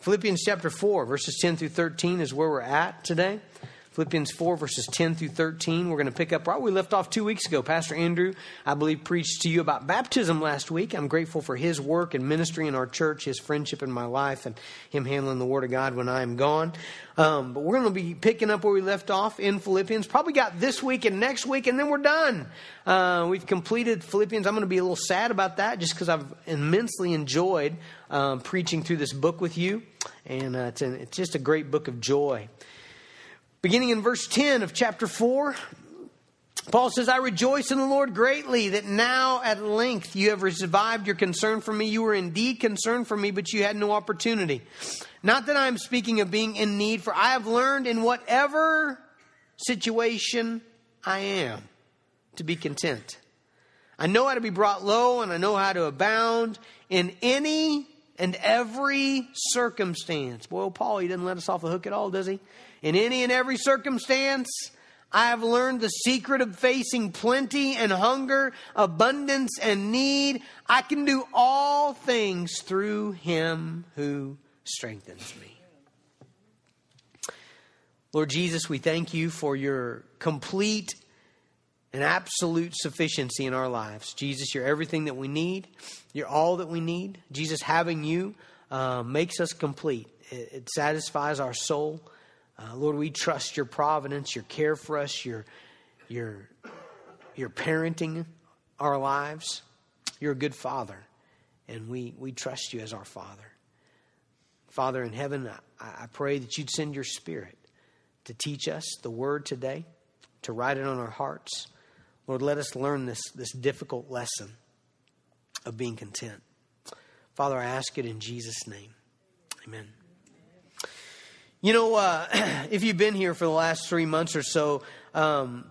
Philippians chapter 4, verses 10 through 13 is where we're at today. Philippians 4, verses 10 through 13. We're going to pick up right where we left off two weeks ago. Pastor Andrew, I believe, preached to you about baptism last week. I'm grateful for his work and ministry in our church, his friendship in my life, and him handling the Word of God when I am gone. Um, but we're going to be picking up where we left off in Philippians. Probably got this week and next week, and then we're done. Uh, we've completed Philippians. I'm going to be a little sad about that just because I've immensely enjoyed um, preaching through this book with you. And uh, it's, an, it's just a great book of joy. Beginning in verse 10 of chapter 4, Paul says, I rejoice in the Lord greatly that now at length you have revived your concern for me. You were indeed concerned for me, but you had no opportunity. Not that I am speaking of being in need, for I have learned in whatever situation I am to be content. I know how to be brought low, and I know how to abound in any and every circumstance. Boy, Paul, he doesn't let us off the hook at all, does he? In any and every circumstance, I have learned the secret of facing plenty and hunger, abundance and need. I can do all things through him who strengthens me. Lord Jesus, we thank you for your complete and absolute sufficiency in our lives. Jesus, you're everything that we need. You're all that we need. Jesus, having you uh, makes us complete. It, it satisfies our soul. Uh, Lord, we trust your providence, your care for us, your, your, your parenting our lives. You're a good father, and we, we trust you as our father. Father in heaven, I, I pray that you'd send your spirit to teach us the word today, to write it on our hearts. Lord, let us learn this, this difficult lesson of being content. Father, I ask it in Jesus' name. Amen. You know, uh, if you've been here for the last three months or so, um,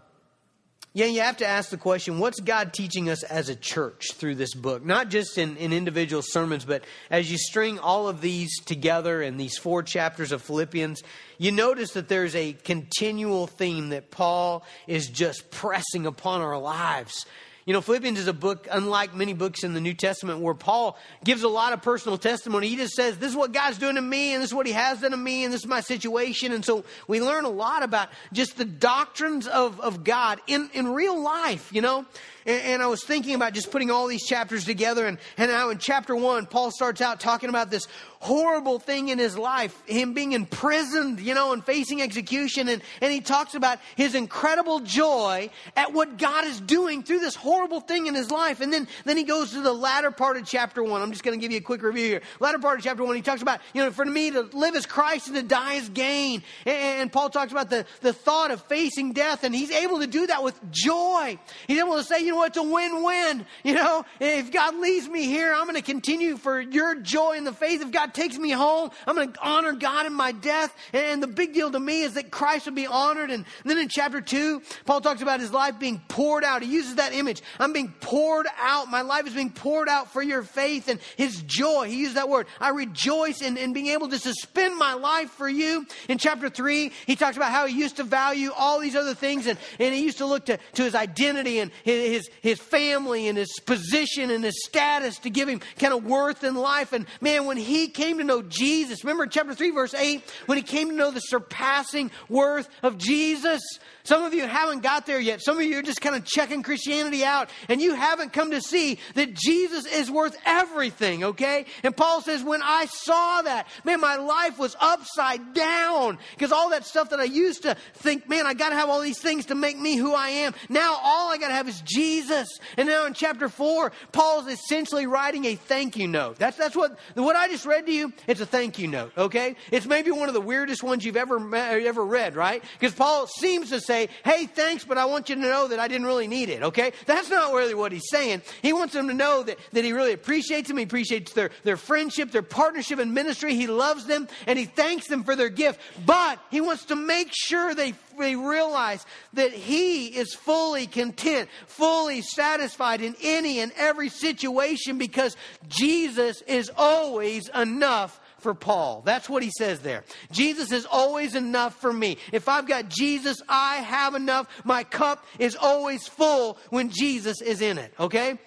yeah, you have to ask the question what's God teaching us as a church through this book? Not just in, in individual sermons, but as you string all of these together in these four chapters of Philippians, you notice that there's a continual theme that Paul is just pressing upon our lives. You know, Philippians is a book, unlike many books in the New Testament, where Paul gives a lot of personal testimony. He just says, This is what God's doing to me, and this is what He has done to me, and this is my situation. And so we learn a lot about just the doctrines of, of God in, in real life, you know? And, and I was thinking about just putting all these chapters together, and, and now in chapter one, Paul starts out talking about this horrible thing in his life, him being imprisoned, you know, and facing execution. And, and he talks about his incredible joy at what God is doing through this horrible thing in his life. And then, then he goes to the latter part of chapter one. I'm just going to give you a quick review here. Latter part of chapter one, he talks about, you know, for me to live as Christ and to die as gain. And, and Paul talks about the, the thought of facing death, and he's able to do that with joy. He's able to say, you know what, it's a win win. You know, if God leaves me here, I'm going to continue for your joy in the faith. If God God takes me home, I'm going to honor God in my death. And the big deal to me is that Christ will be honored. And then in chapter two, Paul talks about his life being poured out. He uses that image. I'm being poured out. My life is being poured out for your faith and his joy. He used that word. I rejoice in, in being able to suspend my life for you. In chapter three, he talks about how he used to value all these other things and, and he used to look to, to his identity and his, his family and his position and his status to give him kind of worth in life. And man, when he came to know Jesus, remember chapter 3, verse 8, when he came to know the surpassing worth of Jesus, some of you haven't got there yet. Some of you are just kind of checking Christianity out and you haven't come to see that Jesus is worth everything, okay? And Paul says, when I saw that, man, my life was upside down because all that stuff that I used to think, man, I got to have all these things to make me who I am. Now all I got to have is Jesus. And now in chapter 4, Paul is essentially writing a thank you note. That's, that's what, what I just read to you, it's a thank you note, okay? It's maybe one of the weirdest ones you've ever, ever read, right? Because Paul seems to say, say, hey, thanks, but I want you to know that I didn't really need it, okay? That's not really what he's saying. He wants them to know that, that he really appreciates them. He appreciates their, their friendship, their partnership in ministry. He loves them and he thanks them for their gift. But he wants to make sure they, they realize that he is fully content, fully satisfied in any and every situation because Jesus is always enough for Paul. That's what he says there. Jesus is always enough for me. If I've got Jesus, I have enough. My cup is always full when Jesus is in it, okay?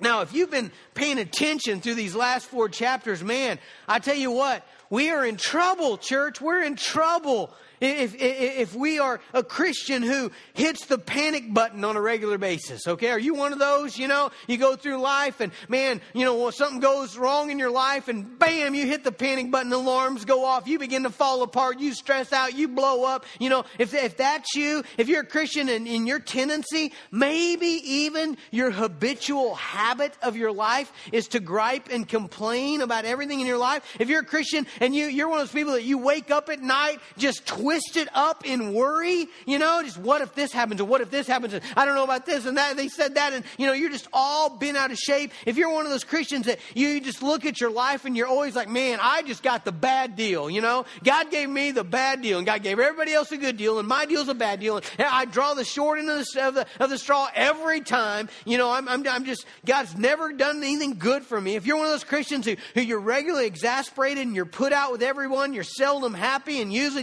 Now, if you've been paying attention through these last four chapters, man, I tell you what, we are in trouble, church. We're in trouble if, if, if we are a Christian who hits the panic button on a regular basis, okay? Are you one of those, you know? You go through life and man, you know, something goes wrong in your life and bam, you hit the panic button, alarms go off, you begin to fall apart, you stress out, you blow up. You know, if, if that's you, if you're a Christian and in your tendency, maybe even your habitual habit of your life is to gripe and complain about everything in your life. If you're a Christian and you, you're one of those people that you wake up at night just twisted up in worry, you know, just what if this happens and what if this happens and I don't know about this and that. They said that and, you know, you're just all been out of shape. If you're one of those Christians that you just look at your life and you're always like, man, I just got the bad deal, you know, God gave me the bad deal and God gave everybody else a good deal and my deal's a bad deal. And I draw the short end of the, of the, of the straw every time. You know, I'm, I'm, I'm just, God's never done anything good for me. If you're one of those Christians who, who you're regularly exasperated and you're put out with everyone, you're seldom happy and usually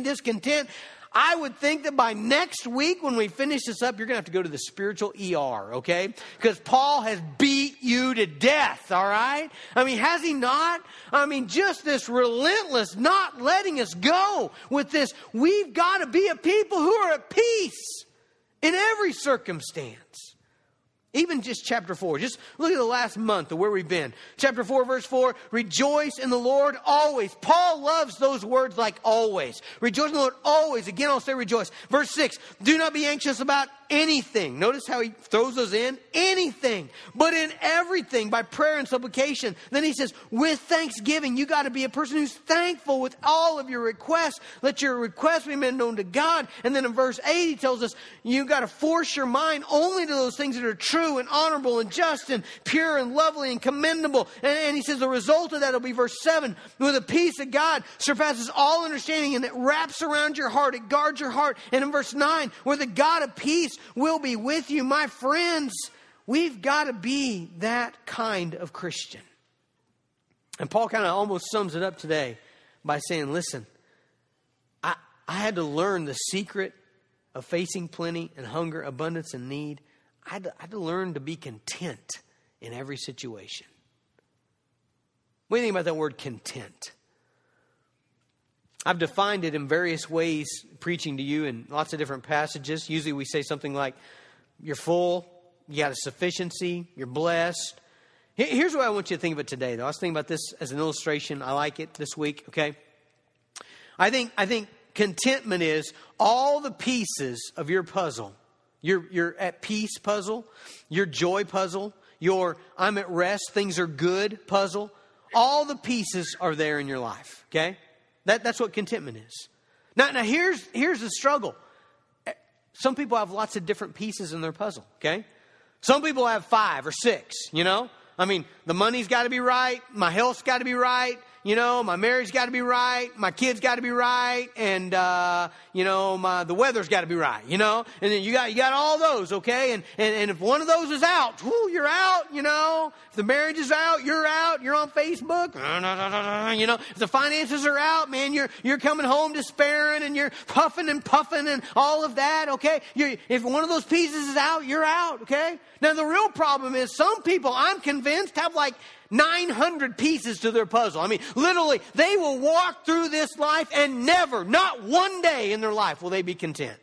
discontented, I would think that by next week, when we finish this up, you're going to have to go to the spiritual ER, okay? Because Paul has beat you to death, all right? I mean, has he not? I mean, just this relentless not letting us go with this. We've got to be a people who are at peace in every circumstance. Even just chapter 4. Just look at the last month of where we've been. Chapter 4, verse 4 Rejoice in the Lord always. Paul loves those words like always. Rejoice in the Lord always. Again, I'll say rejoice. Verse 6 Do not be anxious about anything. Notice how he throws those in. Anything. But in everything by prayer and supplication. Then he says, with thanksgiving, you got to be a person who's thankful with all of your requests. Let your requests be made known to God. And then in verse 8, he tells us, you got to force your mind only to those things that are true and honorable and just and pure and lovely and commendable. And, and he says the result of that will be verse 7. With the peace of God surpasses all understanding and it wraps around your heart. It guards your heart. And in verse 9, where the God of peace will be with you. My friends, we've got to be that kind of Christian. And Paul kind of almost sums it up today by saying, listen, I, I had to learn the secret of facing plenty and hunger, abundance and need. I had, to, I had to learn to be content in every situation. What do you think about that word content? I've defined it in various ways, preaching to you in lots of different passages. Usually we say something like, You're full, you got a sufficiency, you're blessed. Here's what I want you to think about today, though. I was thinking about this as an illustration. I like it this week, okay? I think, I think contentment is all the pieces of your puzzle. Your, your at peace puzzle, your joy puzzle, your I'm at rest, things are good puzzle. All the pieces are there in your life, okay? That, that's what contentment is. Now, now here's, here's the struggle. Some people have lots of different pieces in their puzzle, okay? Some people have five or six, you know? I mean, the money's got to be right, my health's got to be right, you know, my marriage's got to be right, my kids got to be right, and uh, you know, my the weather's got to be right, you know, and then you got you got all those, okay, and and, and if one of those is out, whoo, you're out, you know. If the marriage is out, you're out. You're on Facebook, you know. If the finances are out, man, you're you're coming home despairing and you're puffing and puffing and all of that, okay. You're, if one of those pieces is out, you're out, okay. Now the real problem is some people, I'm convinced, have like 900 pieces to their puzzle. I mean, literally, they will walk through this life and never, not one day in their life will they be content.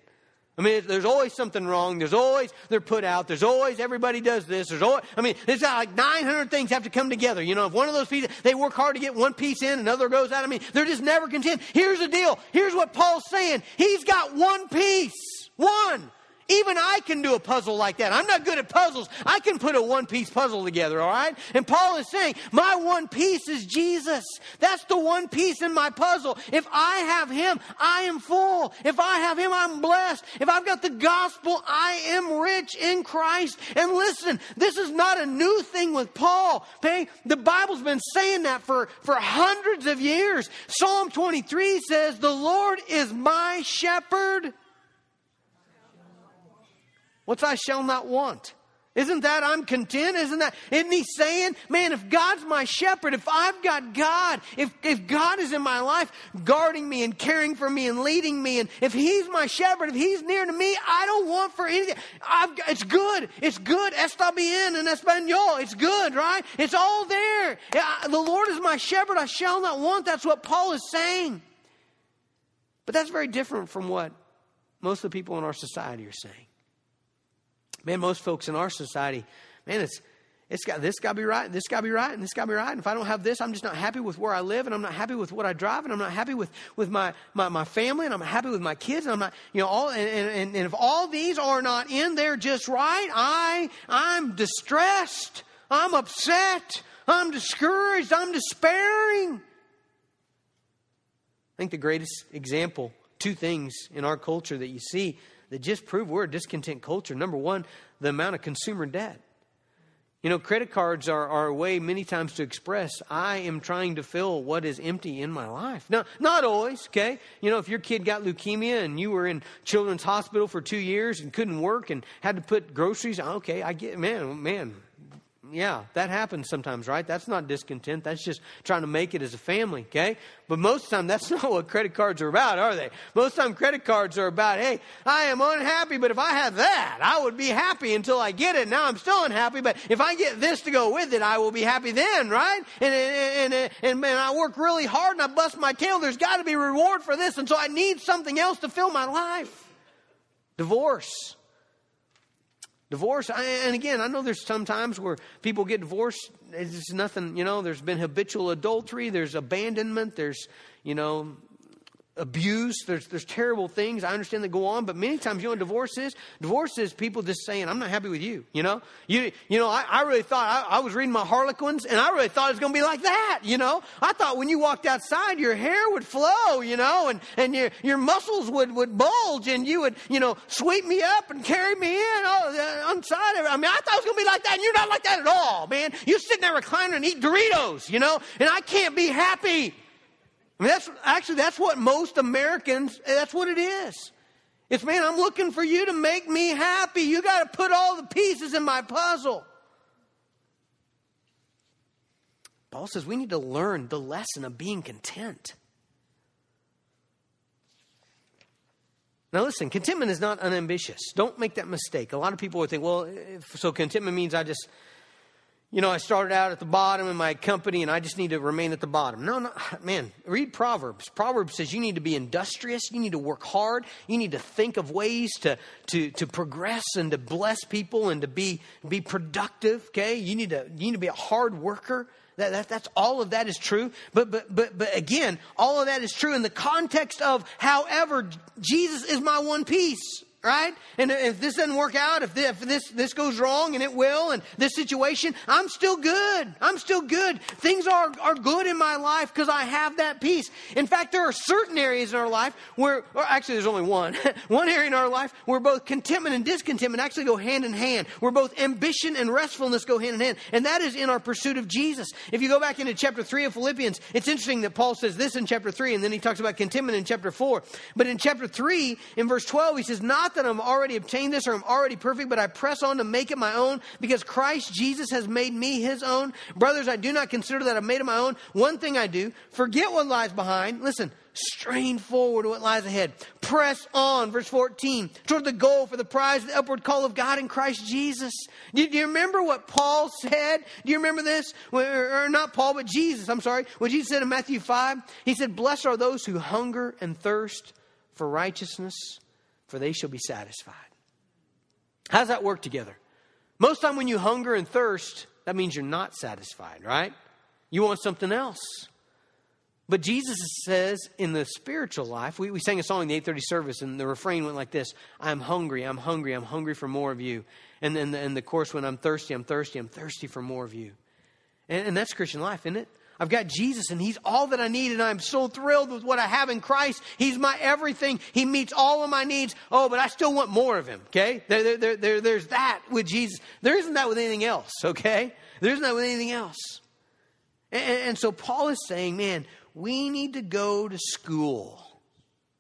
I mean, there's always something wrong. There's always, they're put out. There's always, everybody does this. There's always, I mean, it's like 900 things have to come together. You know, if one of those pieces, they work hard to get one piece in, another goes out. I mean, they're just never content. Here's the deal. Here's what Paul's saying. He's got one piece. One. Even I can do a puzzle like that. I'm not good at puzzles. I can put a one piece puzzle together, all right? And Paul is saying, my one piece is Jesus. That's the one piece in my puzzle. If I have him, I am full. If I have him, I'm blessed. If I've got the gospel, I am rich in Christ. And listen, this is not a new thing with Paul. Okay? The Bible's been saying that for, for hundreds of years. Psalm 23 says, the Lord is my shepherd. What's I shall not want? Isn't that I'm content? Isn't that, isn't he saying, man, if God's my shepherd, if I've got God, if, if God is in my life guarding me and caring for me and leading me, and if he's my shepherd, if he's near to me, I don't want for anything. I've, it's good. It's good. Está bien en español. It's good, right? It's all there. The Lord is my shepherd. I shall not want. That's what Paul is saying. But that's very different from what most of the people in our society are saying. Man, most folks in our society, man, it's it's got this got to be right, this got to be right, and this got to be right. And if I don't have this, I'm just not happy with where I live, and I'm not happy with what I drive, and I'm not happy with, with my, my, my family, and I'm happy with my kids, and I'm not, you know, all and, and, and if all these are not in there just right, I I'm distressed, I'm upset, I'm discouraged, I'm despairing. I think the greatest example, two things in our culture that you see that just prove we're a discontent culture. Number one, the amount of consumer debt. You know, credit cards are, are a way many times to express I am trying to fill what is empty in my life. Now, not always, okay? You know, if your kid got leukemia and you were in children's hospital for two years and couldn't work and had to put groceries, okay, I get, man, oh, man, yeah, that happens sometimes, right? That's not discontent. That's just trying to make it as a family, okay? But most of the time, that's not what credit cards are about, are they? Most of the time, credit cards are about, hey, I am unhappy, but if I have that, I would be happy until I get it. Now I'm still unhappy, but if I get this to go with it, I will be happy then, right? And, and, and, and, man, I work really hard and I bust my tail. There's got to be reward for this. And so I need something else to fill my life. Divorce. Divorce, and again, I know there's some times where people get divorced. It's nothing, you know, there's been habitual adultery, there's abandonment, there's, you know, abuse. There's, there's terrible things. I understand that go on, but many times, you know what divorce is? Divorce is people just saying, I'm not happy with you. You know, you, you know, I, I really thought, I, I was reading my Harlequins and I really thought it was going to be like that. You know, I thought when you walked outside, your hair would flow, you know, and, and your, your muscles would, would bulge and you would, you know, sweep me up and carry me in oh, uh, inside. I mean, I thought it was going to be like that and you're not like that at all, man. You sit there reclining and eat Doritos, you know, and I can't be happy. I mean, that's actually that's what most Americans. That's what it is. It's man, I'm looking for you to make me happy. You got to put all the pieces in my puzzle. Paul says we need to learn the lesson of being content. Now, listen, contentment is not unambitious. Don't make that mistake. A lot of people would think, well, so contentment means I just you know, I started out at the bottom in my company and I just need to remain at the bottom. No, no, man, read Proverbs. Proverbs says you need to be industrious, you need to work hard, you need to think of ways to, to, to progress and to bless people and to be, be productive, okay? You need to, you need to be a hard worker. That, that, that's all of that is true. But, but, but, but again, all of that is true in the context of, however, Jesus is my one piece right? And if this doesn't work out, if this, if this, this goes wrong, and it will, and this situation, I'm still good. I'm still good. Things are, are good in my life because I have that peace. In fact, there are certain areas in our life where, or actually, there's only one. one area in our life where both contentment and discontentment actually go hand in hand, where both ambition and restfulness go hand in hand. And that is in our pursuit of Jesus. If you go back into chapter 3 of Philippians, it's interesting that Paul says this in chapter 3, and then he talks about contentment in chapter 4. But in chapter 3, in verse 12, he says, Not that I'm already obtained this or I'm already perfect, but I press on to make it my own because Christ Jesus has made me his own. Brothers, I do not consider that I've made it my own. One thing I do, forget what lies behind. Listen, strain forward what lies ahead. Press on, verse 14, toward the goal for the prize the upward call of God in Christ Jesus. Do you, do you remember what Paul said? Do you remember this? Or, or not Paul, but Jesus, I'm sorry. What Jesus said in Matthew 5? He said, Blessed are those who hunger and thirst for righteousness, for they shall be satisfied. How does that work together? Most time when you hunger and thirst, that means you're not satisfied, right? You want something else. But Jesus says in the spiritual life, we, we sang a song in the 830 service, and the refrain went like this I'm hungry, I'm hungry, I'm hungry for more of you. And then the, and the chorus went, I'm thirsty, I'm thirsty, I'm thirsty for more of you. And, and that's Christian life, isn't it? I've got Jesus and He's all that I need, and I'm so thrilled with what I have in Christ. He's my everything. He meets all of my needs. Oh, but I still want more of Him, okay? There, there, there, there's that with Jesus. There isn't that with anything else, okay? There isn't that with anything else. And, and so Paul is saying, man, we need to go to school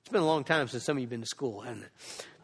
It's been a long time since some of you have been to school, hasn't it?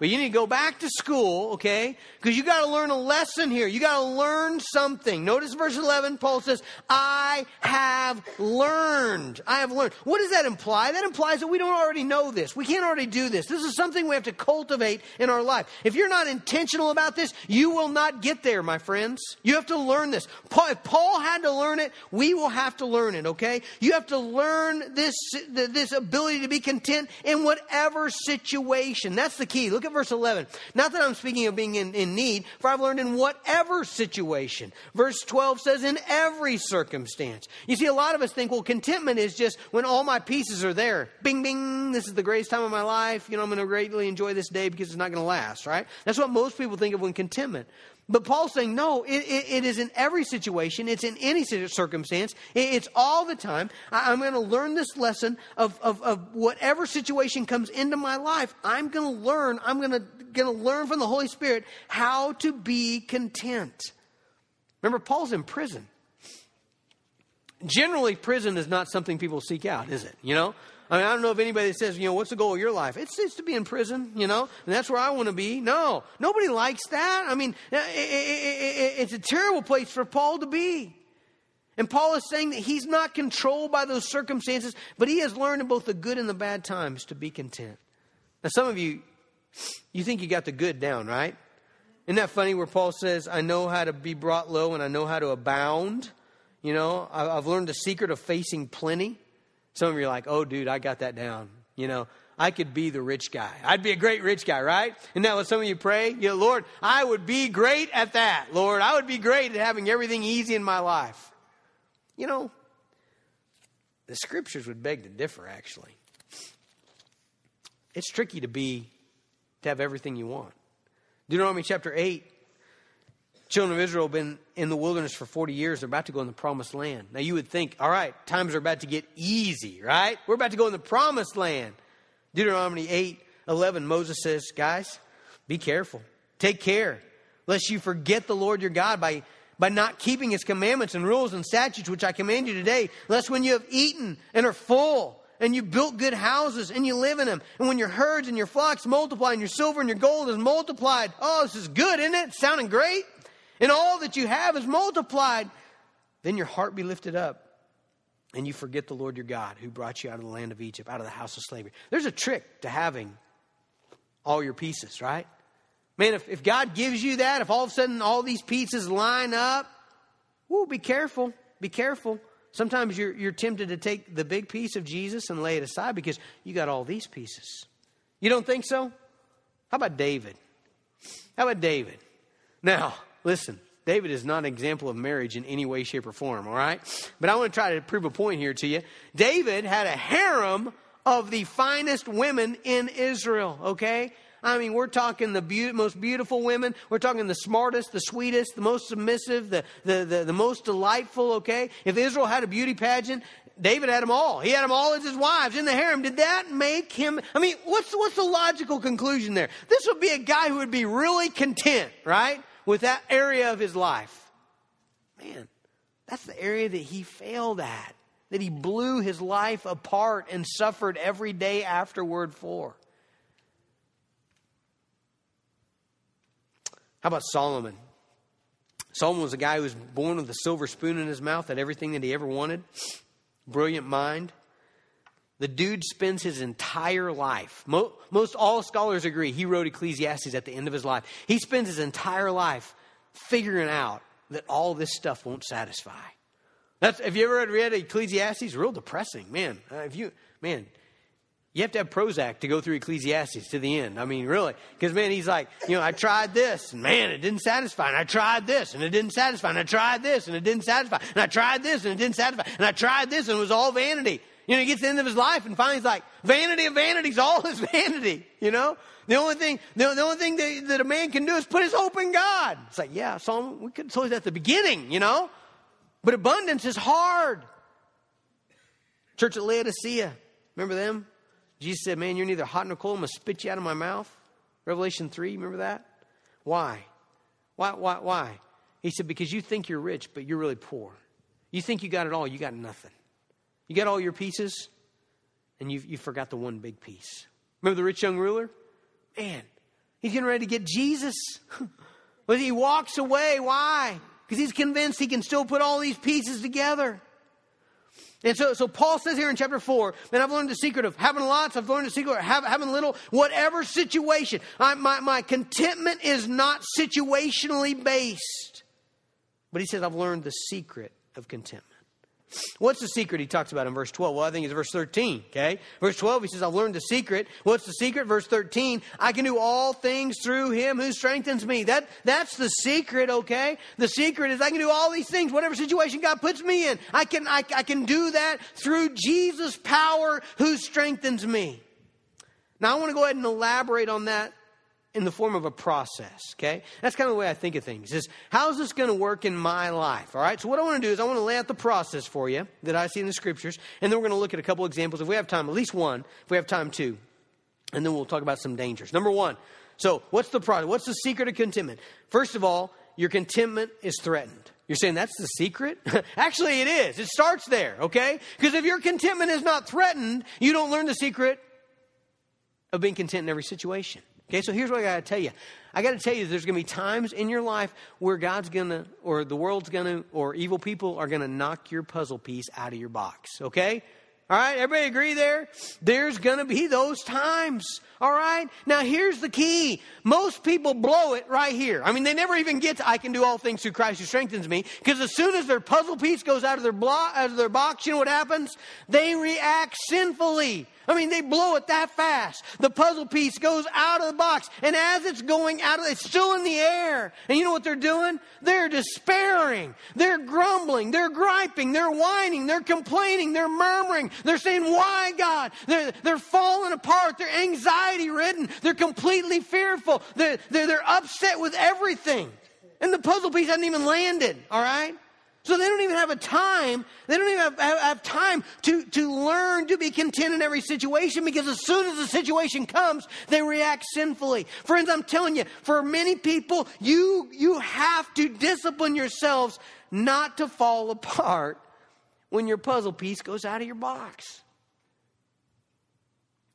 But you need to go back to school, okay? Because you got to learn a lesson here. You got to learn something. Notice verse 11, Paul says, I have learned. I have learned. What does that imply? That implies that we don't already know this. We can't already do this. This is something we have to cultivate in our life. If you're not intentional about this, you will not get there, my friends. You have to learn this. Paul, if Paul had to learn it, we will have to learn it, okay? You have to learn this, this ability to be content in whatever situation. That's the key. Look Look at verse 11. Not that I'm speaking of being in, in need, for I've learned in whatever situation. Verse 12 says, in every circumstance. You see, a lot of us think, well, contentment is just when all my pieces are there. Bing, bing, this is the greatest time of my life. You know, I'm going to greatly enjoy this day because it's not going to last, right? That's what most people think of when contentment. But Paul's saying, no, it, it, it is in every situation. It's in any circumstance. It, it's all the time. I, am going to learn this lesson of, of, of, whatever situation comes into my life. I'm going to learn. I'm going to, going to learn from the Holy Spirit how to be content. Remember, Paul's in prison. Generally, prison is not something people seek out, is it? You know, I mean, I don't know if anybody says, you know, what's the goal of your life? It's, it's to be in prison, you know, and that's where I want to be. No, nobody likes that. I mean, it, it, it, it's a terrible place for Paul to be. And Paul is saying that he's not controlled by those circumstances, but he has learned in both the good and the bad times to be content. Now, some of you, you think you got the good down, right? Isn't that funny where Paul says, I know how to be brought low and I know how to abound? You know, I've learned the secret of facing plenty. Some of you are like, oh, dude, I got that down. You know, I could be the rich guy. I'd be a great rich guy, right? Isn't that what some of you pray? You know, Lord, I would be great at that. Lord, I would be great at having everything easy in my life. You know, the scriptures would beg to differ, actually. It's tricky to be, to have everything you want. Deuteronomy chapter 8 children of Israel have been in the wilderness for 40 years. They're about to go in the promised land. Now, you would think, all right, times are about to get easy, right? We're about to go in the promised land. Deuteronomy 8 11, Moses says, guys, be careful. Take care, lest you forget the Lord your God by, by not keeping his commandments and rules and statutes, which I command you today, lest when you have eaten and are full, and you built good houses and you live in them. And when your herds and your flocks multiply and your silver and your gold is multiplied, oh, this is good, isn't it? Sounding great and all that you have is multiplied, then your heart be lifted up and you forget the Lord your God who brought you out of the land of Egypt, out of the house of slavery. There's a trick to having all your pieces, right? Man, if, if God gives you that, if all of a sudden all these pieces line up, whoo, be careful. Be careful. Sometimes you're, you're tempted to take the big piece of Jesus and lay it aside because you got all these pieces. You don't think so? How about David? How about David? Now, Listen, David is not an example of marriage in any way, shape, or form, all right? But I want to try to prove a point here to you. David had a harem of the finest women in Israel, okay? I mean, we're talking the be- most beautiful women. We're talking the smartest, the sweetest, the most submissive, the, the, the, the most delightful, okay? If Israel had a beauty pageant, David had them all. He had them all as his wives in the harem. Did that make him? I mean, what's, what's the logical conclusion there? This would be a guy who would be really content, right? With that area of his life. Man, that's the area that he failed at, that he blew his life apart and suffered every day afterward for. How about Solomon? Solomon was a guy who was born with a silver spoon in his mouth, had everything that he ever wanted, brilliant mind. The dude spends his entire life, most all scholars agree, he wrote Ecclesiastes at the end of his life. He spends his entire life figuring out that all this stuff won't satisfy. That's, have you ever read Ecclesiastes? Real depressing, man. Uh, if you, man, you have to have Prozac to go through Ecclesiastes to the end. I mean, really. Because, man, he's like, you know, I tried this, and man, it didn't satisfy. And I tried this, and it didn't satisfy. And I tried this, and it didn't satisfy. And I tried this, and it didn't satisfy. And I tried this, and it was all vanity. You know, he gets to the end of his life and finally he's like, vanity of vanities, all is vanity, you know? The only thing, the, the only thing that, that, a man can do is put his hope in God. It's like, yeah, Psalm, we could say that at the beginning, you know? But abundance is hard. Church at Laodicea, remember them? Jesus said, man, you're neither hot nor cold. I'm going to spit you out of my mouth. Revelation 3, remember that? Why? Why, why, why? He said, because you think you're rich, but you're really poor. You think you got it all, you got nothing. You got all your pieces, and you, you forgot the one big piece. Remember the rich young ruler? Man, he's getting ready to get Jesus. but he walks away. Why? Because he's convinced he can still put all these pieces together. And so, so Paul says here in chapter 4, man, I've learned the secret of having lots, I've learned the secret of having little, whatever situation. I, my, my contentment is not situationally based. But he says, I've learned the secret of contentment. What's the secret he talks about in verse 12? Well, I think it's verse 13, okay? Verse 12, he says, I've learned the secret. What's the secret? Verse 13, I can do all things through him who strengthens me. That, that's the secret, okay? The secret is I can do all these things, whatever situation God puts me in. I can, I, I can do that through Jesus' power who strengthens me. Now, I want to go ahead and elaborate on that in the form of a process, okay? That's kind of the way I think of things. Is how's this going to work in my life? All right? So what I want to do is I want to lay out the process for you that I see in the scriptures, and then we're going to look at a couple examples. If we have time, at least one. If we have time, two. And then we'll talk about some dangers. Number one. So, what's the process? What's the secret of contentment? First of all, your contentment is threatened. You're saying that's the secret? Actually, it is. It starts there, okay? Because if your contentment is not threatened, you don't learn the secret of being content in every situation. Okay, so here's what I got to tell you. I got to tell you, there's going to be times in your life where God's going to, or the world's going to, or evil people are going to knock your puzzle piece out of your box. Okay? All right, everybody agree there? There's going to be those times. All right? Now, here's the key. Most people blow it right here. I mean, they never even get to, I can do all things through Christ who strengthens me. Because as soon as their puzzle piece goes out of their, blo- out of their box, you know what happens? They react sinfully. I mean, they blow it that fast. The puzzle piece goes out of the box, and as it's going out of, it's still in the air. And you know what they're doing? They're despairing. They're grumbling. They're griping. They're whining. They're complaining. They're murmuring. They're saying, "Why, God?" They're they're falling apart. They're anxiety ridden. They're completely fearful. They're, they're they're upset with everything, and the puzzle piece hasn't even landed. All right. So they don't even have a time, they don't even have, have, have, time to, to learn to be content in every situation because as soon as the situation comes, they react sinfully. Friends, I'm telling you, for many people, you, you have to discipline yourselves not to fall apart when your puzzle piece goes out of your box.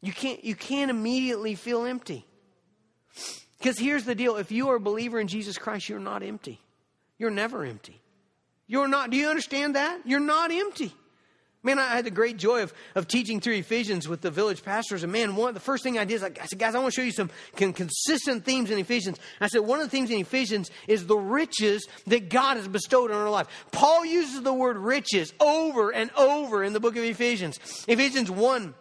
You can't, you can't immediately feel empty. Because here's the deal if you are a believer in Jesus Christ, you're not empty. You're never empty. You're not, do you understand that? You're not empty. Man, I had the great joy of, of teaching through Ephesians with the village pastors. And man, one, the first thing I did is I, I said, guys, I want to show you some consistent themes in Ephesians. I said, one of the themes in Ephesians is the riches that God has bestowed on our life. Paul uses the word riches over and over in the book of Ephesians. Ephesians 1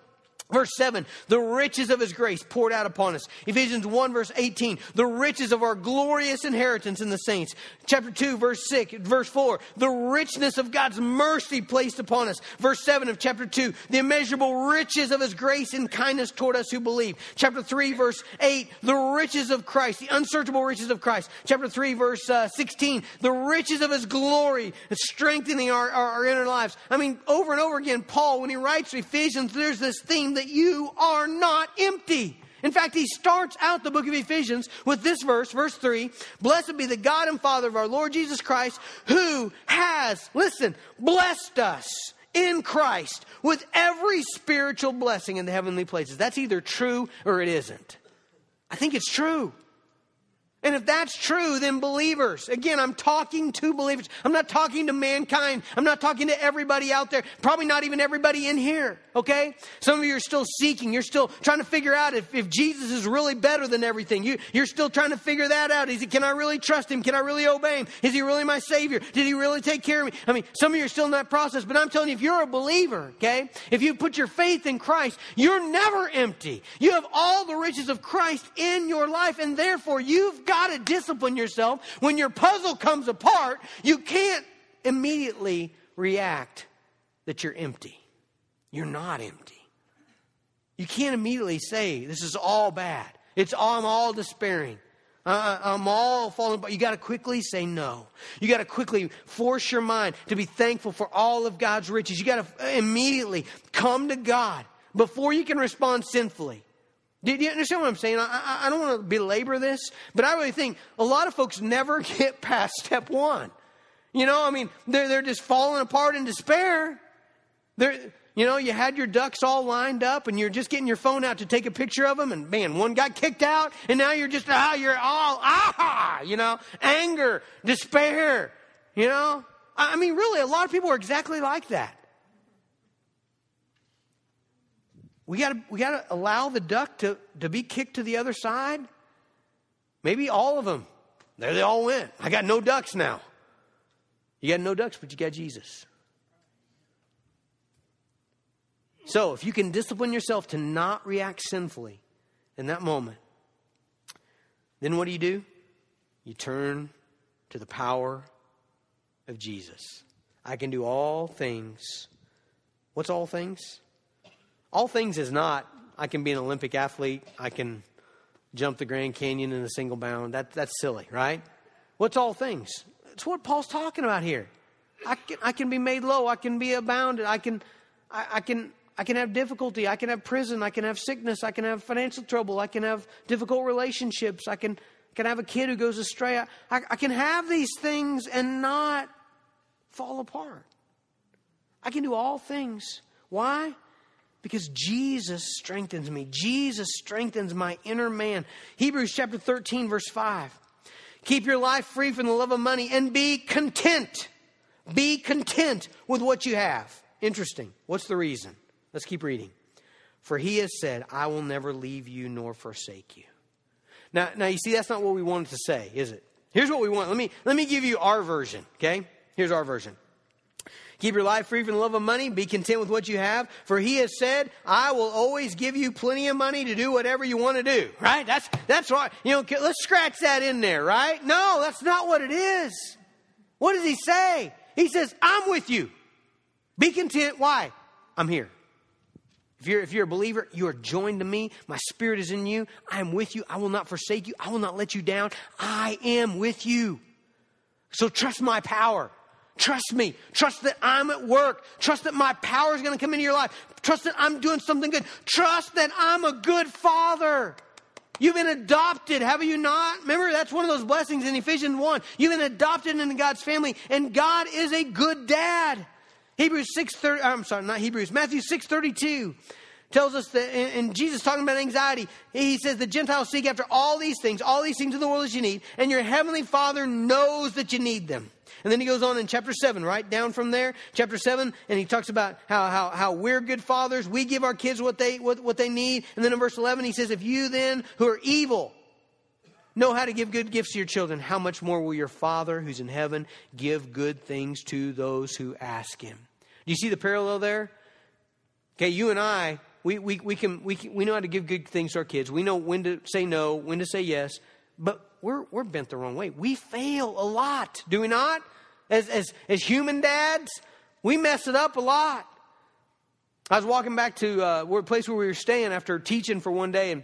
Verse 7, the riches of his grace poured out upon us. Ephesians 1, verse 18, the riches of our glorious inheritance in the saints. Chapter 2, verse 6, verse 4, the richness of God's mercy placed upon us. Verse 7 of chapter 2, the immeasurable riches of his grace and kindness toward us who believe. Chapter 3, verse 8, the riches of Christ, the unsearchable riches of Christ. Chapter 3, verse uh, 16, the riches of his glory, strengthening our, our, our inner lives. I mean, over and over again, Paul, when he writes Ephesians, there's this theme that you are not empty. In fact, he starts out the book of Ephesians with this verse, verse 3 Blessed be the God and Father of our Lord Jesus Christ, who has, listen, blessed us in Christ with every spiritual blessing in the heavenly places. That's either true or it isn't. I think it's true. And if that's true, then believers, again, I'm talking to believers. I'm not talking to mankind. I'm not talking to everybody out there. Probably not even everybody in here, okay? Some of you are still seeking. You're still trying to figure out if, if Jesus is really better than everything. You, you're still trying to figure that out. Is he, can I really trust him? Can I really obey him? Is he really my Savior? Did he really take care of me? I mean, some of you are still in that process, but I'm telling you, if you're a believer, okay, if you put your faith in Christ, you're never empty. You have all the riches of Christ in your life, and therefore you've got to discipline yourself. When your puzzle comes apart, you can't immediately react that you're empty. You're not empty. You can't immediately say, This is all bad. It's all, I'm all despairing. Uh, I'm all falling apart. You got to quickly say no. You got to quickly force your mind to be thankful for all of God's riches. You got to immediately come to God before you can respond sinfully. Do you understand what I'm saying? I, I don't want to belabor this, but I really think a lot of folks never get past step one. You know, I mean, they're, they're just falling apart in despair. They're, You know, you had your ducks all lined up and you're just getting your phone out to take a picture of them and man, one got kicked out and now you're just, ah, you're all, ah, you know, anger, despair, you know. I mean, really, a lot of people are exactly like that. We gotta, we gotta allow the duck to, to be kicked to the other side. Maybe all of them. There they all went. I got no ducks now. You got no ducks, but you got Jesus. So, if you can discipline yourself to not react sinfully in that moment, then what do you do? You turn to the power of Jesus. I can do all things. What's all things? All things is not, I can be an Olympic athlete, I can jump the Grand Canyon in a single bound. That, that's silly, right? What's all things? It's what Paul's talking about here. I can, I can be made low, I can be abounded, I can, I, I can I can have difficulty. I can have prison. I can have sickness. I can have financial trouble. I can have difficult relationships. I can, can have a kid who goes astray. I, I, I can have these things and not fall apart. I can do all things. Why? Because Jesus strengthens me. Jesus strengthens my inner man. Hebrews chapter 13, verse 5. Keep your life free from the love of money and be content. Be content with what you have. Interesting. What's the reason? Let's keep reading. For he has said, I will never leave you nor forsake you. Now, now you see, that's not what we wanted to say, is it? Here's what we want. Let me, let me give you our version, okay? Here's our version. Keep your life free from the love of money. Be content with what you have. For he has said, I will always give you plenty of money to do whatever you want to do. Right? That's, that's right. You know, let's scratch that in there, right? No, that's not what it is. What does he say? He says, I'm with you. Be content. Why? I'm here. If you're, if you're a believer, you are joined to me. My spirit is in you. I am with you. I will not forsake you. I will not let you down. I am with you. So trust my power. Trust me. Trust that I'm at work. Trust that my power is going to come into your life. Trust that I'm doing something good. Trust that I'm a good father. You've been adopted, have you not? Remember, that's one of those blessings in Ephesians 1. You've been adopted into God's family, and God is a good dad. Hebrews 6:30, I'm sorry, not Hebrews, Matthew 6:32 tells us that, and Jesus talking about anxiety, he says the Gentiles seek after all these things, all these things in the world that you need, and your heavenly Father knows that you need them. And then he goes on in chapter 7, right down from there, chapter 7, and he talks about how, how, how we're good fathers. We give our kids what they, what, what they need. And then in verse 11, he says, If you then, who are evil, know how to give good gifts to your children, how much more will your Father who's in heaven give good things to those who ask him? Do you see the parallel there? Okay, you and I, we, we, we, can, we, can, we know how to give good things to our kids. We know when to say no, when to say yes, but we're, we're bent the wrong way. We fail a lot, do we not? As, as, as human dads, we mess it up a lot. I was walking back to uh, a place where we were staying after teaching for one day, and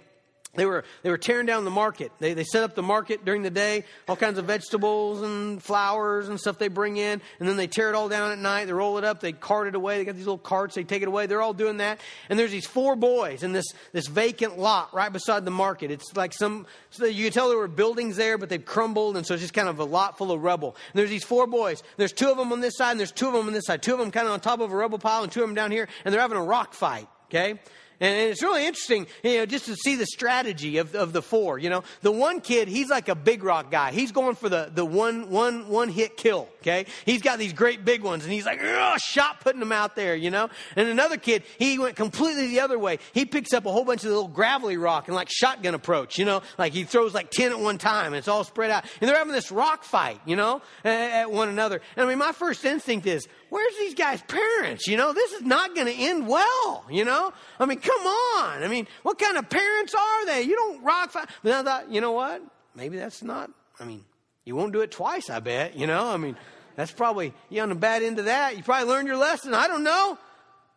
they were, they were tearing down the market. They, they set up the market during the day, all kinds of vegetables and flowers and stuff they bring in, and then they tear it all down at night. They roll it up, they cart it away. They got these little carts, they take it away. They're all doing that. And there's these four boys in this, this vacant lot right beside the market. It's like some, so you can tell there were buildings there, but they've crumbled, and so it's just kind of a lot full of rubble. And there's these four boys. There's two of them on this side, and there's two of them on this side. Two of them kind of on top of a rubble pile, and two of them down here, and they're having a rock fight. Okay? And it's really interesting, you know, just to see the strategy of, of the four. You know, the one kid, he's like a big rock guy. He's going for the, the one, one, one hit kill. Okay. He's got these great big ones and he's like, shot putting them out there, you know. And another kid, he went completely the other way. He picks up a whole bunch of little gravelly rock and like shotgun approach, you know, like he throws like 10 at one time and it's all spread out. And they're having this rock fight, you know, at one another. And I mean, my first instinct is, where's these guys' parents? You know, this is not going to end well, you know? I mean, come on. I mean, what kind of parents are they? You don't rock. Fi- but I thought, you know what? Maybe that's not, I mean, you won't do it twice, I bet, you know? I mean, that's probably, you on the bad end of that. You probably learned your lesson. I don't know.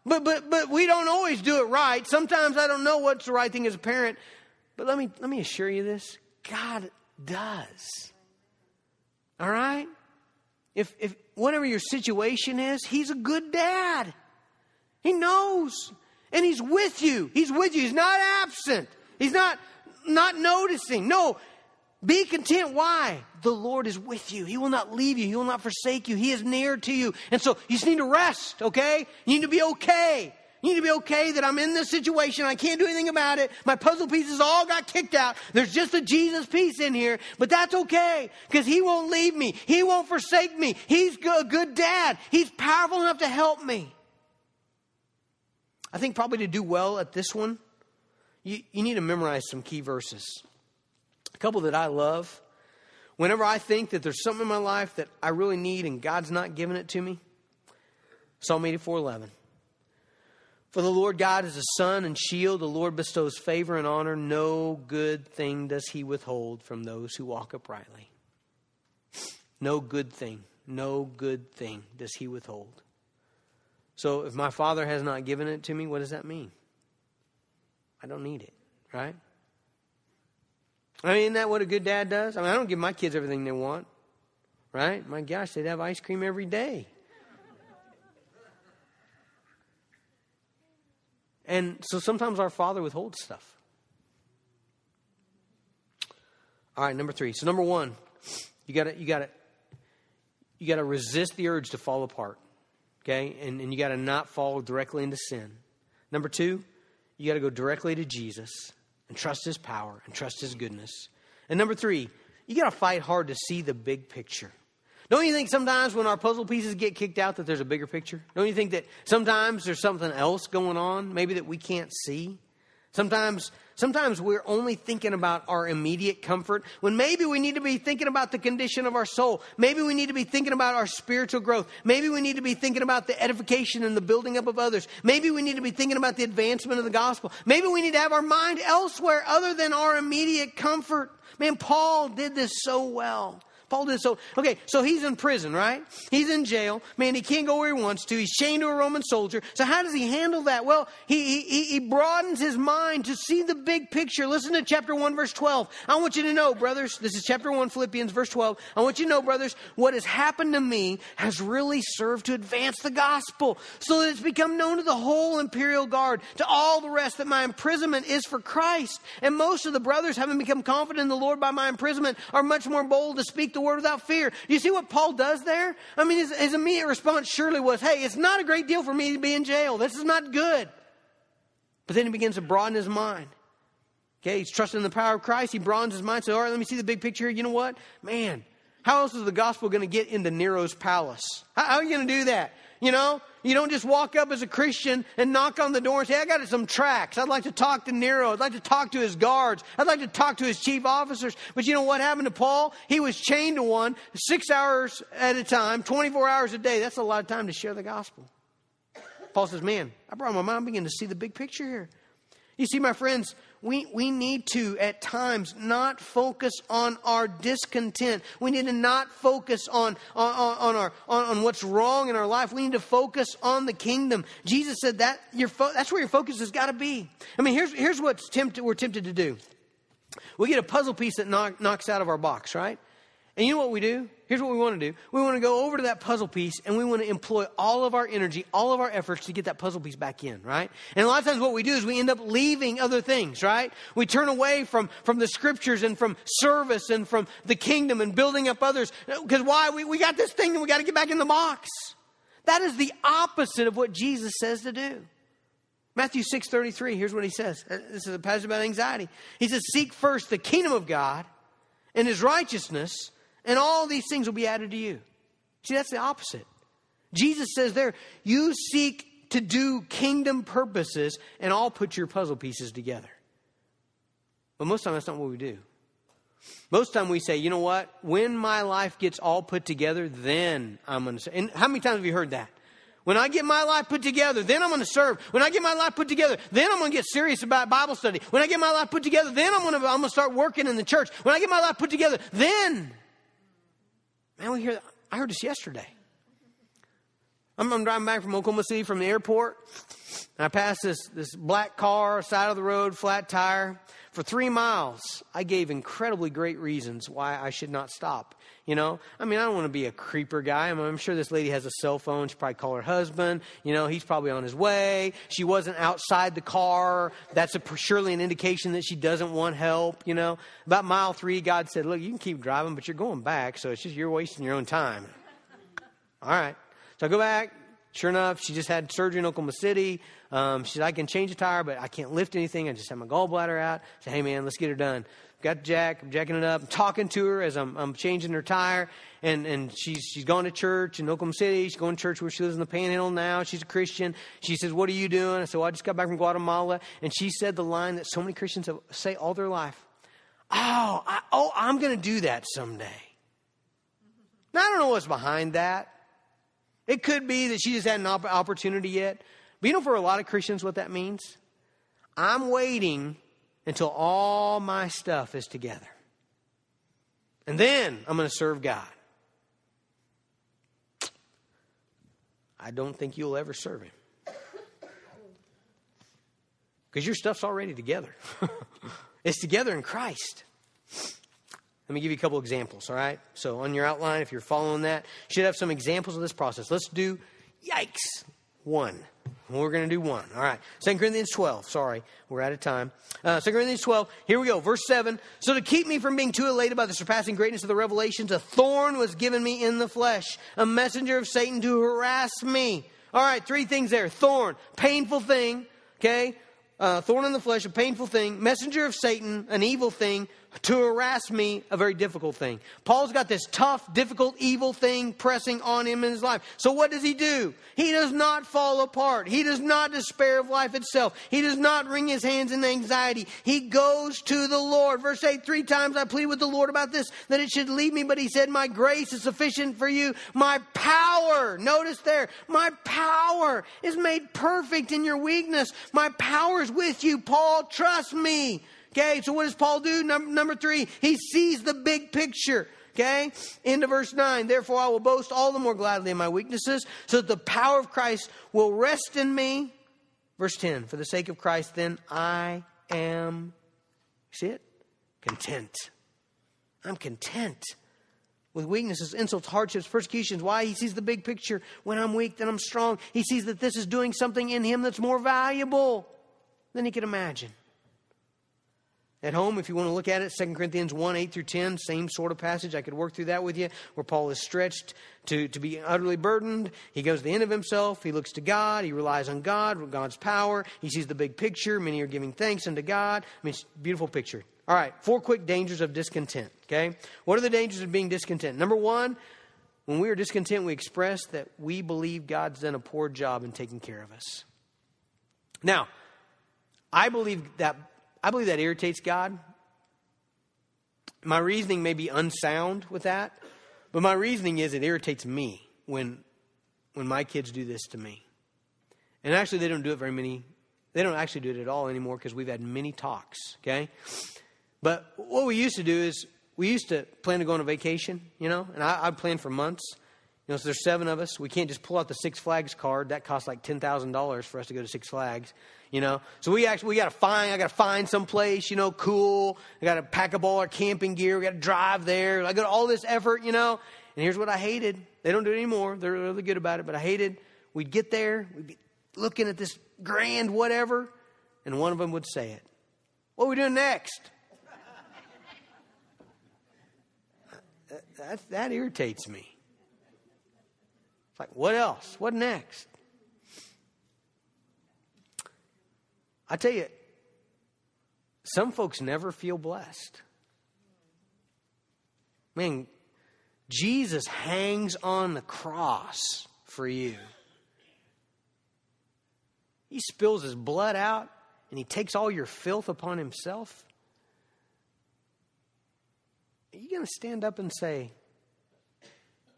But, but, but we don't always do it right. Sometimes I don't know what's the right thing as a parent. But let me, let me assure you this God does. All right? If, if whatever your situation is, He's a good dad. He knows. And He's with you. He's with you. He's not absent. He's not not noticing. No. Be content. Why? The Lord is with you. He will not leave you. He will not forsake you. He is near to you. And so you just need to rest, okay? You need to be okay. You need to be okay that I'm in this situation. I can't do anything about it. My puzzle pieces all got kicked out. There's just a Jesus piece in here, but that's okay because He won't leave me. He won't forsake me. He's a good dad. He's powerful enough to help me. I think probably to do well at this one, you, you need to memorize some key verses. A couple that I love. Whenever I think that there's something in my life that I really need and God's not giving it to me, Psalm 84 11. For the Lord God is a sun and shield. The Lord bestows favor and honor. No good thing does he withhold from those who walk uprightly. No good thing, no good thing does he withhold. So if my father has not given it to me, what does that mean? I don't need it, right? I mean, isn't that what a good dad does? I mean, I don't give my kids everything they want, right? My gosh, they'd have ice cream every day. And so sometimes our father withholds stuff. All right, number three. So number one, you gotta you gotta you gotta resist the urge to fall apart. Okay? And, and you gotta not fall directly into sin. Number two, you gotta go directly to Jesus and trust his power and trust his goodness. And number three, you gotta fight hard to see the big picture. Don't you think sometimes when our puzzle pieces get kicked out that there's a bigger picture? Don't you think that sometimes there's something else going on, maybe that we can't see? Sometimes sometimes we're only thinking about our immediate comfort when maybe we need to be thinking about the condition of our soul. Maybe we need to be thinking about our spiritual growth. Maybe we need to be thinking about the edification and the building up of others. Maybe we need to be thinking about the advancement of the gospel. Maybe we need to have our mind elsewhere other than our immediate comfort. Man, Paul did this so well. Paul did so. Okay, so he's in prison, right? He's in jail. Man, he can't go where he wants to. He's chained to a Roman soldier. So how does he handle that? Well, he, he, he broadens his mind to see the big picture. Listen to chapter 1, verse 12. I want you to know, brothers, this is chapter 1, Philippians, verse 12. I want you to know, brothers, what has happened to me has really served to advance the gospel so that it's become known to the whole imperial guard, to all the rest, that my imprisonment is for Christ. And most of the brothers, having become confident in the Lord by my imprisonment, are much more bold to speak the word without fear. You see what Paul does there? I mean, his, his immediate response surely was, hey, it's not a great deal for me to be in jail. This is not good. But then he begins to broaden his mind. Okay, he's trusting in the power of Christ. He broadens his mind. So, all right, let me see the big picture. You know what? Man, how else is the gospel going to get into Nero's palace? How, how are you going to do that? You know, you don't just walk up as a Christian and knock on the door and say, I got some tracks. I'd like to talk to Nero. I'd like to talk to his guards. I'd like to talk to his chief officers. But you know what happened to Paul? He was chained to one six hours at a time, 24 hours a day. That's a lot of time to share the gospel. Paul says, Man, I brought my mind, begin to see the big picture here. You see, my friends, we, we need to, at times, not focus on our discontent. We need to not focus on, on, on, our, on, on what's wrong in our life. We need to focus on the kingdom. Jesus said that your fo- that's where your focus has got to be. I mean, here's, here's what tempted, we're tempted to do. We get a puzzle piece that knock, knocks out of our box, right? And you know what we do? Here's what we want to do. We want to go over to that puzzle piece and we want to employ all of our energy, all of our efforts to get that puzzle piece back in, right? And a lot of times what we do is we end up leaving other things, right? We turn away from, from the scriptures and from service and from the kingdom and building up others. Because why? We, we got this thing and we got to get back in the box. That is the opposite of what Jesus says to do. Matthew 6:33, here's what he says. Uh, this is a passage about anxiety. He says, Seek first the kingdom of God and his righteousness and all these things will be added to you. See, that's the opposite. Jesus says there, you seek to do kingdom purposes, and I'll put your puzzle pieces together. But most of the time, that's not what we do. Most of the time, we say, you know what? When my life gets all put together, then I'm going to say. And how many times have you heard that? When I get my life put together, then I'm going to serve. When I get my life put together, then I'm going to get serious about Bible study. When I get my life put together, then I'm going to, I'm going to start working in the church. When I get my life put together, then Man, we hear. I heard this yesterday. I'm, I'm, driving back from Oklahoma City from the airport. And I passed this, this black car, side of the road, flat tire. For three miles, I gave incredibly great reasons why I should not stop. You know, I mean, I don't want to be a creeper guy. I I'm sure this lady has a cell phone. She probably call her husband. You know, he's probably on his way. She wasn't outside the car. That's a, surely an indication that she doesn't want help. You know, about mile three, God said, "Look, you can keep driving, but you're going back, so it's just you're wasting your own time." All right, so I go back. Sure enough, she just had surgery in Oklahoma City. Um, she said, I can change a tire, but I can't lift anything. I just have my gallbladder out. I said, hey, man, let's get her done. Got Jack, I'm jacking it up, I'm talking to her as I'm, I'm changing her tire. And, and she's, she's gone to church in Oklahoma City. She's going to church where she lives in the panhandle now. She's a Christian. She says, What are you doing? I said, Well, I just got back from Guatemala. And she said the line that so many Christians have, say all their life Oh, I, oh I'm going to do that someday. Now, I don't know what's behind that. It could be that she just had an opportunity yet. But you know, for a lot of Christians, what that means? I'm waiting until all my stuff is together. And then I'm going to serve God. I don't think you'll ever serve Him. Because your stuff's already together. it's together in Christ. Let me give you a couple examples, all right? So on your outline, if you're following that, you should have some examples of this process. Let's do, yikes, one. We're going to do one. All right. 2 Corinthians 12. Sorry, we're out of time. Uh, 2 Corinthians 12. Here we go. Verse 7. So to keep me from being too elated by the surpassing greatness of the revelations, a thorn was given me in the flesh, a messenger of Satan to harass me. All right. Three things there. Thorn, painful thing. Okay. Uh, thorn in the flesh, a painful thing. Messenger of Satan, an evil thing to harass me, a very difficult thing. Paul's got this tough, difficult, evil thing pressing on him in his life. So what does he do? He does not fall apart. He does not despair of life itself. He does not wring his hands in anxiety. He goes to the Lord. Verse 8, three times I plead with the Lord about this, that it should leave me, but he said, my grace is sufficient for you. My power, notice there, my power is made perfect in your weakness. My power is with you, Paul. Trust me. Okay, so what does Paul do? Number, number three, he sees the big picture. Okay, into verse 9. Therefore, I will boast all the more gladly in my weaknesses, so that the power of Christ will rest in me. Verse 10 For the sake of Christ, then I am, see it? Content. I'm content with weaknesses, insults, hardships, persecutions. Why? He sees the big picture. When I'm weak, then I'm strong. He sees that this is doing something in him that's more valuable than he could imagine. At home, if you want to look at it, 2 Corinthians 1 8 through 10, same sort of passage. I could work through that with you, where Paul is stretched to, to be utterly burdened. He goes to the end of himself. He looks to God. He relies on God, God's power. He sees the big picture. Many are giving thanks unto God. I mean, it's a beautiful picture. All right, four quick dangers of discontent. Okay? What are the dangers of being discontent? Number one, when we are discontent, we express that we believe God's done a poor job in taking care of us. Now, I believe that I believe that irritates God. My reasoning may be unsound with that, but my reasoning is it irritates me when when my kids do this to me. And actually they don't do it very many they don't actually do it at all anymore because we've had many talks, okay? But what we used to do is we used to plan to go on a vacation, you know, and I, I planned for months. You know, so there's seven of us. We can't just pull out the Six Flags card. That costs like ten thousand dollars for us to go to Six Flags you know. So we actually we got to find. I got to find some place, you know, cool. I got to pack up all our camping gear. We got to drive there. I got all this effort, you know. And here's what I hated. They don't do it anymore. They're really good about it. But I hated. We'd get there. We'd be looking at this grand whatever, and one of them would say it. What are we doing next? that, that, that irritates me. It's like, what else? What next? I tell you, some folks never feel blessed. I mean, Jesus hangs on the cross for you. He spills his blood out and he takes all your filth upon himself. Are you going to stand up and say,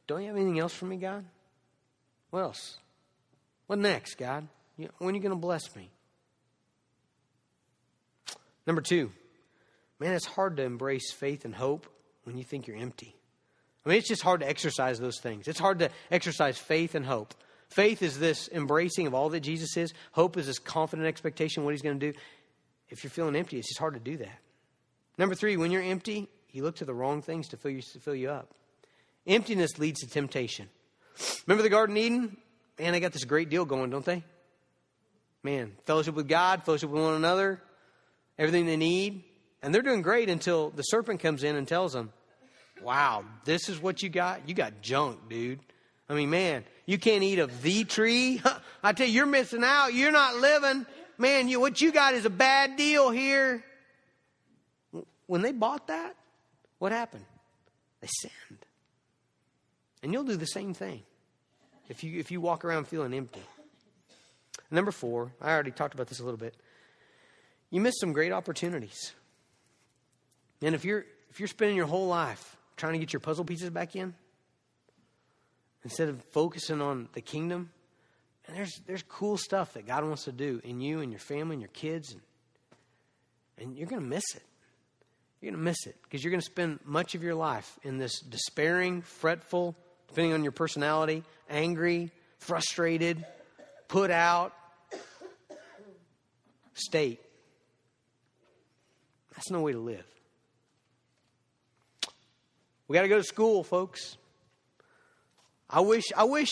Don't you have anything else for me, God? What else? What next, God? When are you going to bless me? Number two, man, it's hard to embrace faith and hope when you think you're empty. I mean, it's just hard to exercise those things. It's hard to exercise faith and hope. Faith is this embracing of all that Jesus is, hope is this confident expectation of what he's going to do. If you're feeling empty, it's just hard to do that. Number three, when you're empty, you look to the wrong things to fill you, to fill you up. Emptiness leads to temptation. Remember the Garden Eden? Man, they got this great deal going, don't they? Man, fellowship with God, fellowship with one another, everything they need, and they're doing great until the serpent comes in and tells them, Wow, this is what you got? You got junk, dude. I mean, man, you can't eat of the tree? I tell you, you're missing out. You're not living. Man, you, what you got is a bad deal here. When they bought that, what happened? They sinned. And you'll do the same thing if you, if you walk around feeling empty. Number four, I already talked about this a little bit. You miss some great opportunities. And if you're if you're spending your whole life trying to get your puzzle pieces back in, instead of focusing on the kingdom, and there's there's cool stuff that God wants to do in you and your family and your kids, and, and you're going to miss it. You're going to miss it because you're going to spend much of your life in this despairing, fretful, depending on your personality, angry, frustrated, put out state. That's no way to live. We got to go to school, folks. I wish, I wish,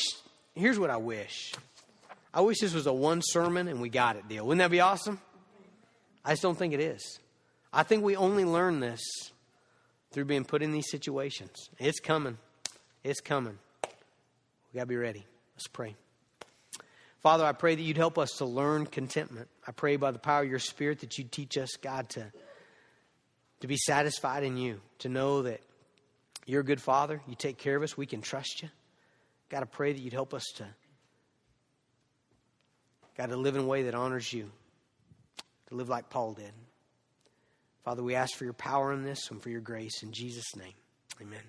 here's what I wish. I wish this was a one sermon and we got it deal. Wouldn't that be awesome? I just don't think it is. I think we only learn this through being put in these situations. It's coming. It's coming. We got to be ready. Let's pray. Father, I pray that you'd help us to learn contentment. I pray by the power of your Spirit that you'd teach us, God, to, to be satisfied in you, to know that you're a good Father. You take care of us. We can trust you. God, I pray that you'd help us to, God, to live in a way that honors you, to live like Paul did. Father, we ask for your power in this and for your grace. In Jesus' name, amen.